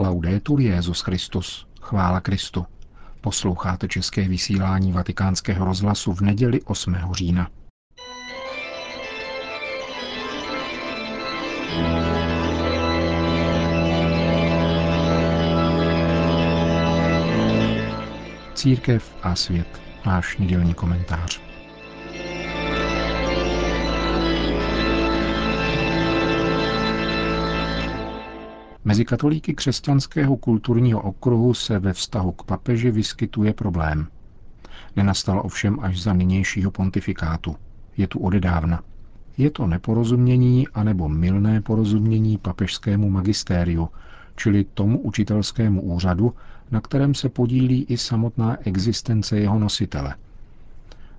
Laudetur Jezus Christus. Chvála Kristu. Posloucháte české vysílání Vatikánského rozhlasu v neděli 8. října. Církev a svět. Náš nedělní komentář. Mezi katolíky křesťanského kulturního okruhu se ve vztahu k papeži vyskytuje problém. Nenastal ovšem až za nynějšího pontifikátu. Je tu odedávna. Je to neporozumění anebo milné porozumění papežskému magistériu, čili tomu učitelskému úřadu, na kterém se podílí i samotná existence jeho nositele.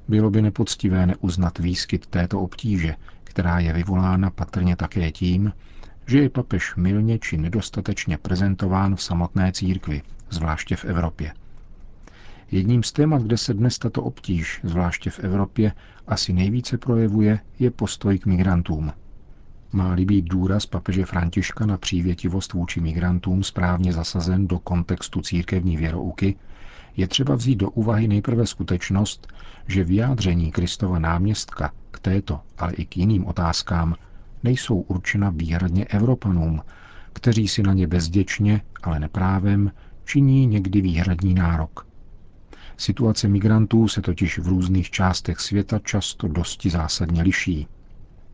Bylo by nepoctivé neuznat výskyt této obtíže, která je vyvolána patrně také tím, že je papež milně či nedostatečně prezentován v samotné církvi, zvláště v Evropě. Jedním z témat, kde se dnes tato obtíž, zvláště v Evropě, asi nejvíce projevuje, je postoj k migrantům. Má-li být důraz papeže Františka na přívětivost vůči migrantům správně zasazen do kontextu církevní věrouky, je třeba vzít do úvahy nejprve skutečnost, že vyjádření Kristova náměstka k této, ale i k jiným otázkám nejsou určena výhradně Evropanům, kteří si na ně bezděčně, ale neprávem, činí někdy výhradní nárok. Situace migrantů se totiž v různých částech světa často dosti zásadně liší.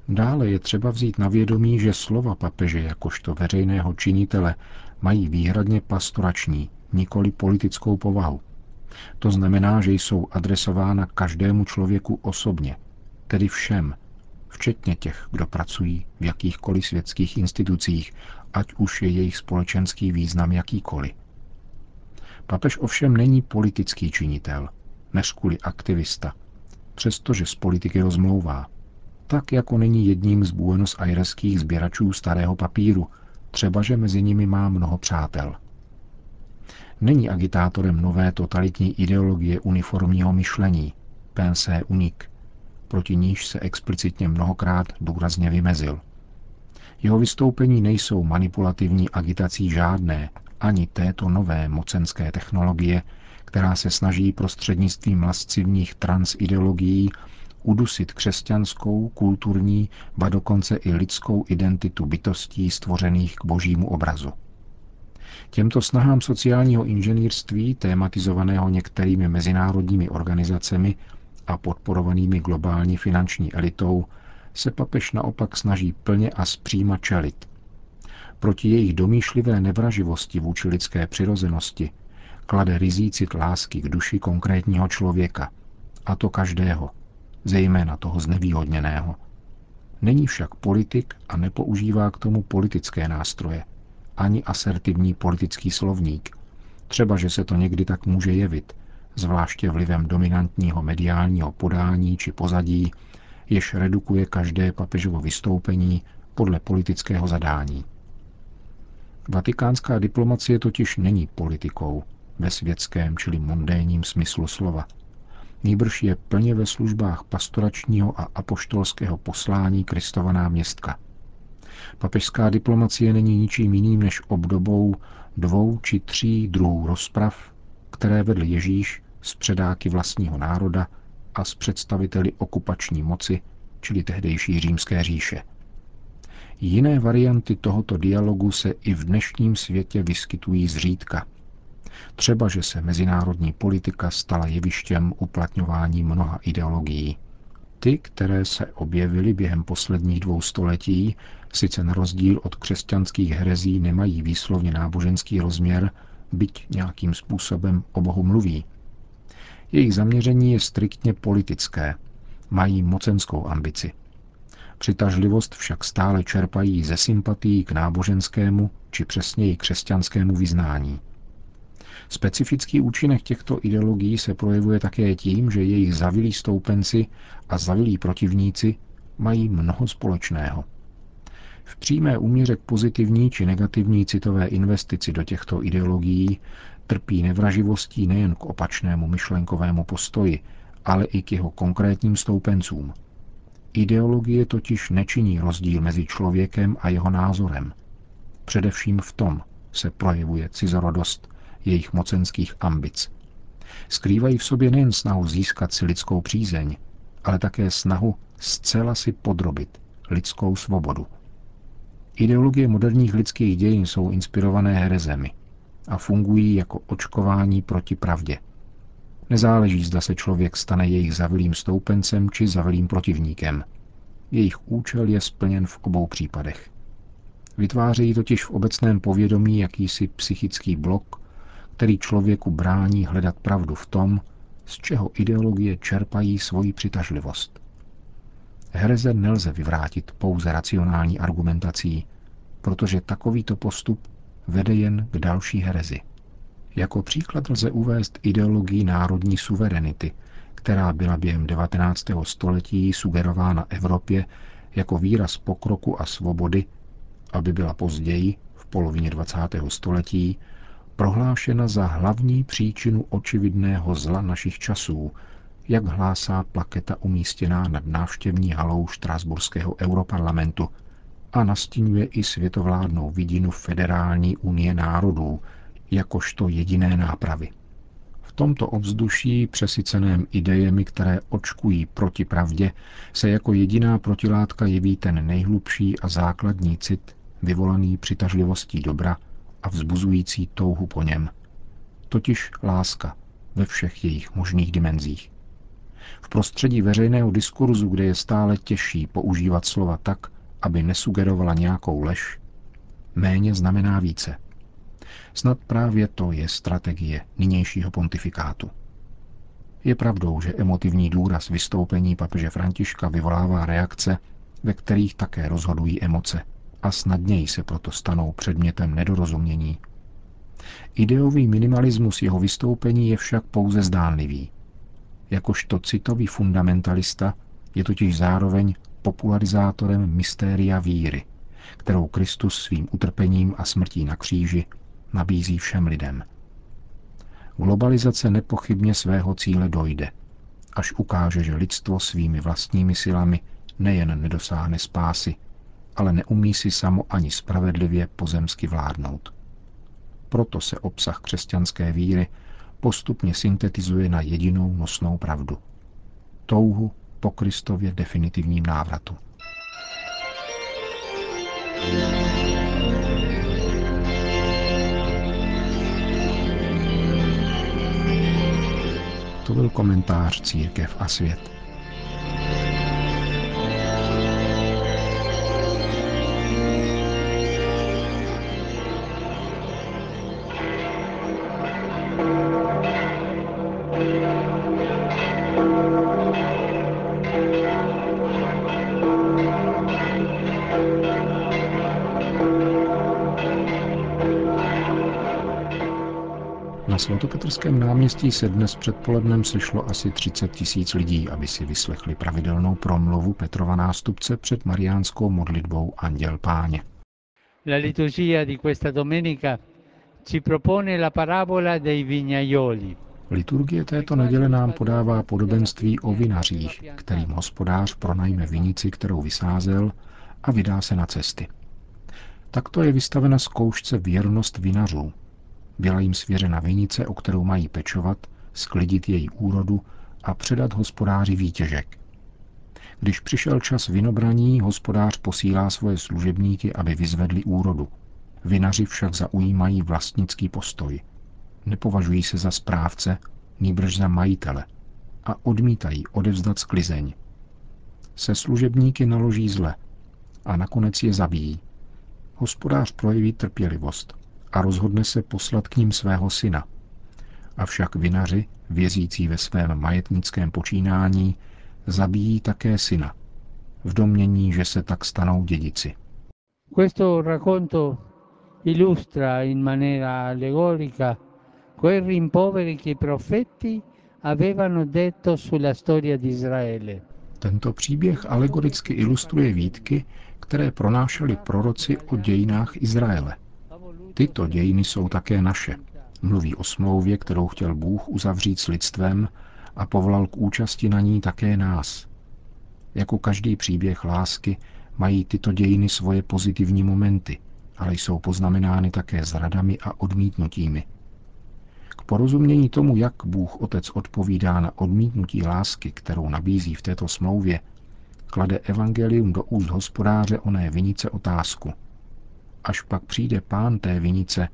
Dále je třeba vzít na vědomí, že slova papeže jakožto veřejného činitele mají výhradně pastorační, nikoli politickou povahu. To znamená, že jsou adresována každému člověku osobně, tedy všem, včetně těch, kdo pracují v jakýchkoliv světských institucích, ať už je jejich společenský význam jakýkoliv. Papež ovšem není politický činitel, než kvůli aktivista, přestože z politiky rozmlouvá. Tak jako není jedním z Buenos Aireských sběračů starého papíru, třeba že mezi nimi má mnoho přátel. Není agitátorem nové totalitní ideologie uniformního myšlení, pensé unik, proti níž se explicitně mnohokrát důrazně vymezil. Jeho vystoupení nejsou manipulativní agitací žádné, ani této nové mocenské technologie, která se snaží prostřednictvím lascivních transideologií udusit křesťanskou, kulturní, ba dokonce i lidskou identitu bytostí stvořených k božímu obrazu. Těmto snahám sociálního inženýrství, tématizovaného některými mezinárodními organizacemi, a podporovanými globální finanční elitou se papež naopak snaží plně a zpříma čelit. Proti jejich domýšlivé nevraživosti vůči lidské přirozenosti klade rizícit lásky k duši konkrétního člověka, a to každého, zejména toho znevýhodněného. Není však politik a nepoužívá k tomu politické nástroje, ani asertivní politický slovník. Třeba, že se to někdy tak může jevit, zvláště vlivem dominantního mediálního podání či pozadí, jež redukuje každé papežovo vystoupení podle politického zadání. Vatikánská diplomacie totiž není politikou ve světském, čili mundénním smyslu slova. Nýbrž je plně ve službách pastoračního a apoštolského poslání Kristova náměstka. Papežská diplomacie není ničím jiným než obdobou dvou či tří druhů rozprav, které vedl Ježíš s předáky vlastního národa a s představiteli okupační moci, čili tehdejší římské říše. Jiné varianty tohoto dialogu se i v dnešním světě vyskytují zřídka. Třeba, že se mezinárodní politika stala jevištěm uplatňování mnoha ideologií. Ty, které se objevily během posledních dvou století, sice na rozdíl od křesťanských herezí nemají výslovně náboženský rozměr, byť nějakým způsobem o Bohu mluví, jejich zaměření je striktně politické, mají mocenskou ambici. Přitažlivost však stále čerpají ze sympatií k náboženskému, či přesněji křesťanskému vyznání. Specifický účinek těchto ideologií se projevuje také tím, že jejich zavilí stoupenci a zavilí protivníci mají mnoho společného. V přímé úměře k pozitivní či negativní citové investici do těchto ideologií trpí nevraživostí nejen k opačnému myšlenkovému postoji, ale i k jeho konkrétním stoupencům. Ideologie totiž nečiní rozdíl mezi člověkem a jeho názorem. Především v tom, se projevuje cizorodost jejich mocenských ambic. Skrývají v sobě nejen snahu získat si lidskou přízeň, ale také snahu zcela si podrobit lidskou svobodu. Ideologie moderních lidských dějin jsou inspirované herezemi a fungují jako očkování proti pravdě. Nezáleží, zda se člověk stane jejich zavilým stoupencem či zavilým protivníkem. Jejich účel je splněn v obou případech. Vytvářejí totiž v obecném povědomí jakýsi psychický blok, který člověku brání hledat pravdu v tom, z čeho ideologie čerpají svoji přitažlivost. Hereze nelze vyvrátit pouze racionální argumentací, protože takovýto postup vede jen k další herezi. Jako příklad lze uvést ideologii národní suverenity, která byla během 19. století sugerována Evropě jako výraz pokroku a svobody, aby byla později, v polovině 20. století, prohlášena za hlavní příčinu očividného zla našich časů, jak hlásá plaketa umístěná nad návštěvní halou Štrásburského europarlamentu a nastínuje i světovládnou vidinu Federální unie národů, jakožto jediné nápravy. V tomto ovzduší, přesyceném idejemi, které očkují proti pravdě, se jako jediná protilátka jeví ten nejhlubší a základní cit, vyvolaný přitažlivostí dobra a vzbuzující touhu po něm. Totiž láska ve všech jejich možných dimenzích. V prostředí veřejného diskurzu, kde je stále těžší používat slova tak, aby nesugerovala nějakou lež, méně znamená více. Snad právě to je strategie nynějšího pontifikátu. Je pravdou, že emotivní důraz vystoupení papeže Františka vyvolává reakce, ve kterých také rozhodují emoce a snadněji se proto stanou předmětem nedorozumění. Ideový minimalismus jeho vystoupení je však pouze zdánlivý. Jakožto citový fundamentalista je totiž zároveň popularizátorem mystéria víry, kterou Kristus svým utrpením a smrtí na kříži nabízí všem lidem. Globalizace nepochybně svého cíle dojde, až ukáže, že lidstvo svými vlastními silami nejen nedosáhne spásy, ale neumí si samo ani spravedlivě pozemsky vládnout. Proto se obsah křesťanské víry postupně syntetizuje na jedinou nosnou pravdu. Touhu po Kristově definitivním návratu. To byl komentář Církev a svět. Na svatopetrském náměstí se dnes předpolednem sešlo asi 30 tisíc lidí, aby si vyslechli pravidelnou promluvu Petrova nástupce před mariánskou modlitbou Anděl Páně. La liturgia di questa domenica ci propone la parabola dei vignaioli. Liturgie této neděle nám podává podobenství o vinařích, kterým hospodář pronajme vinici, kterou vysázel, a vydá se na cesty. Takto je vystavena zkoušce věrnost vinařů, byla jim svěřena vinice, o kterou mají pečovat, sklidit její úrodu a předat hospodáři výtěžek. Když přišel čas vinobraní, hospodář posílá svoje služebníky, aby vyzvedli úrodu. Vinaři však zaujímají vlastnický postoj. Nepovažují se za správce, nýbrž za majitele a odmítají odevzdat sklizeň. Se služebníky naloží zle a nakonec je zabijí. Hospodář projeví trpělivost a rozhodne se poslat k ním svého syna. Avšak vinaři, vězící ve svém majetnickém počínání, zabíjí také syna, v domění, že se tak stanou dědici. Questo racconto illustra in maniera allegorica quei rimpoveri che i profeti avevano detto sulla storia di Israele. Tento příběh alegoricky ilustruje výtky, které pronášeli proroci o dějinách Izraele – Tyto dějiny jsou také naše. Mluví o smlouvě, kterou chtěl Bůh uzavřít s lidstvem a povolal k účasti na ní také nás. Jako každý příběh lásky mají tyto dějiny svoje pozitivní momenty ale jsou poznamenány také zradami a odmítnutími. K porozumění tomu, jak Bůh Otec odpovídá na odmítnutí lásky, kterou nabízí v této smlouvě, klade evangelium do úst hospodáře oné vinice otázku. Až pak přijde pán té vinice,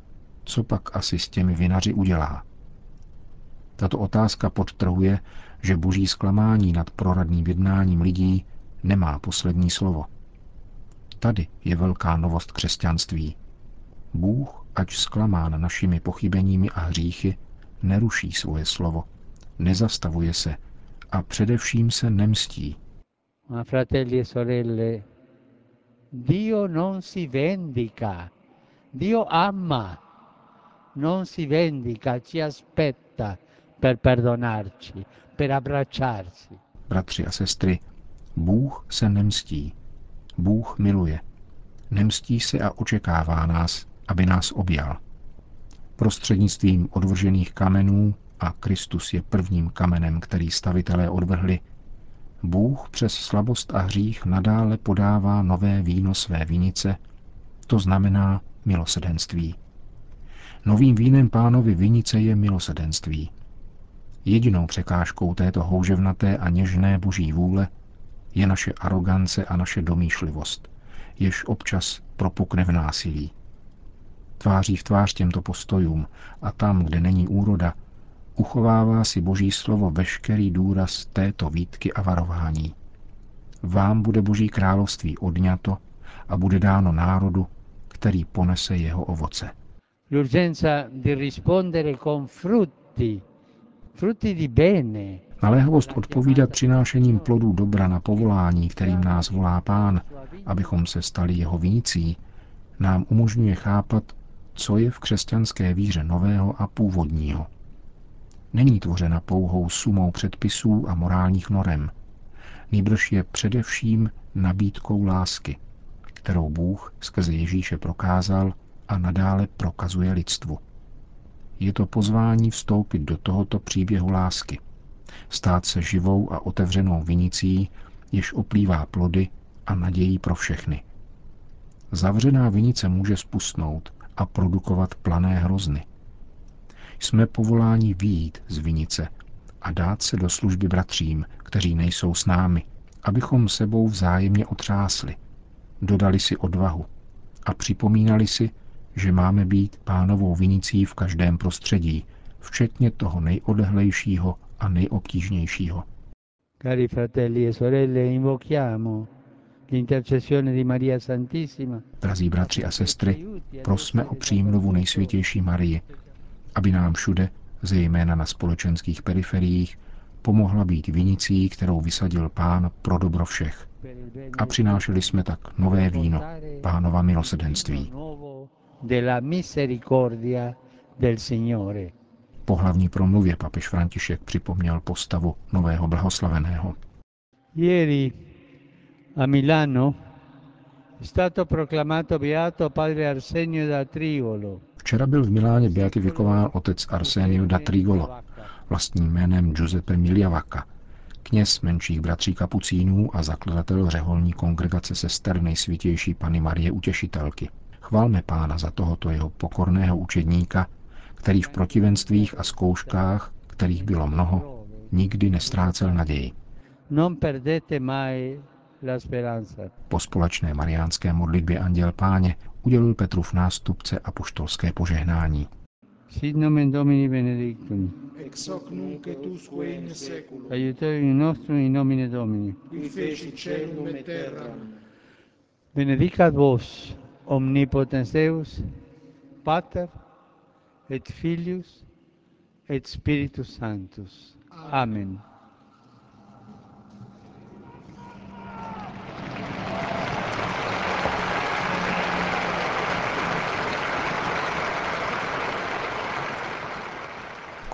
co pak asi s těmi vinaři udělá? Tato otázka podtrhuje, že boží zklamání nad proradným jednáním lidí nemá poslední slovo. Tady je velká novost křesťanství. Bůh, ač zklamán našimi pochybeními a hříchy, neruší svoje slovo, nezastavuje se a především se nemstí. Ma fratelli e sorelle, Dio non si vendica, Dio ama, non si vendica, ci aspetta per perdonarci, per abbracciarci. Bratři a sestry, Bůh se nemstí. Bůh miluje. Nemstí se a očekává nás, aby nás objal. Prostřednictvím odvržených kamenů, a Kristus je prvním kamenem, který stavitelé odvrhli, Bůh přes slabost a hřích nadále podává nové víno své vinice, to znamená milosedenství. Novým vínem pánovi vinice je milosedenství. Jedinou překážkou této houževnaté a něžné boží vůle je naše arogance a naše domýšlivost, jež občas propukne v násilí. Tváří v tvář těmto postojům a tam, kde není úroda, uchovává si Boží slovo veškerý důraz této výtky a varování. Vám bude Boží království odňato a bude dáno národu, který ponese jeho ovoce. L'urgenza di rispondere con frutti, frutti di bene, Naléhavost odpovídat přinášením plodů dobra na povolání, kterým nás volá Pán, abychom se stali jeho vící, nám umožňuje chápat, co je v křesťanské víře nového a původního. Není tvořena pouhou sumou předpisů a morálních norem. Nýbrž je především nabídkou lásky, kterou Bůh skrze Ježíše prokázal a nadále prokazuje lidstvu. Je to pozvání vstoupit do tohoto příběhu lásky – stát se živou a otevřenou vinicí, jež oplývá plody a nadějí pro všechny. Zavřená vinice může spustnout a produkovat plané hrozny. Jsme povoláni výjít z vinice a dát se do služby bratřím, kteří nejsou s námi, abychom sebou vzájemně otřásli, dodali si odvahu a připomínali si, že máme být pánovou vinicí v každém prostředí, včetně toho nejodlehlejšího a nejobtížnějšího. Cari fratelli e sorelle, invochiamo Drazí bratři a sestry, prosme o přímluvu nejsvětější Marie, aby nám všude, zejména na společenských periferiích, pomohla být vinicí, kterou vysadil Pán pro dobro všech. A přinášeli jsme tak nové víno, Pánova milosedenství. Po hlavní promluvě papež František připomněl postavu nového blahoslaveného. A Milano è stato proclamato beato padre Arsenio da Trigolo. Včera byl v Miláně beatifikován otec Arsenio da Trigolo, vlastním jménem Giuseppe Miliavaka, kněz menších bratří kapucínů a zakladatel řeholní kongregace sester nejsvětější Pany Marie Utěšitelky. Chválme pána za tohoto jeho pokorného učedníka, který v protivenstvích a zkouškách, kterých bylo mnoho, nikdy nestrácel naději. Non perdete mai. Po společné mariánské modlitbě Anděl Páně udělil Petrův nástupce a poštolské požehnání. Sit nomen Domini benedictum. ex hoc nunc et usque in seculum, Aiuterium nostrum in nomine Domini. qui feci celum et terram, Benedicat vos, omnipotens Deus, Pater, et Filius, et Spiritus Sanctus. Amen.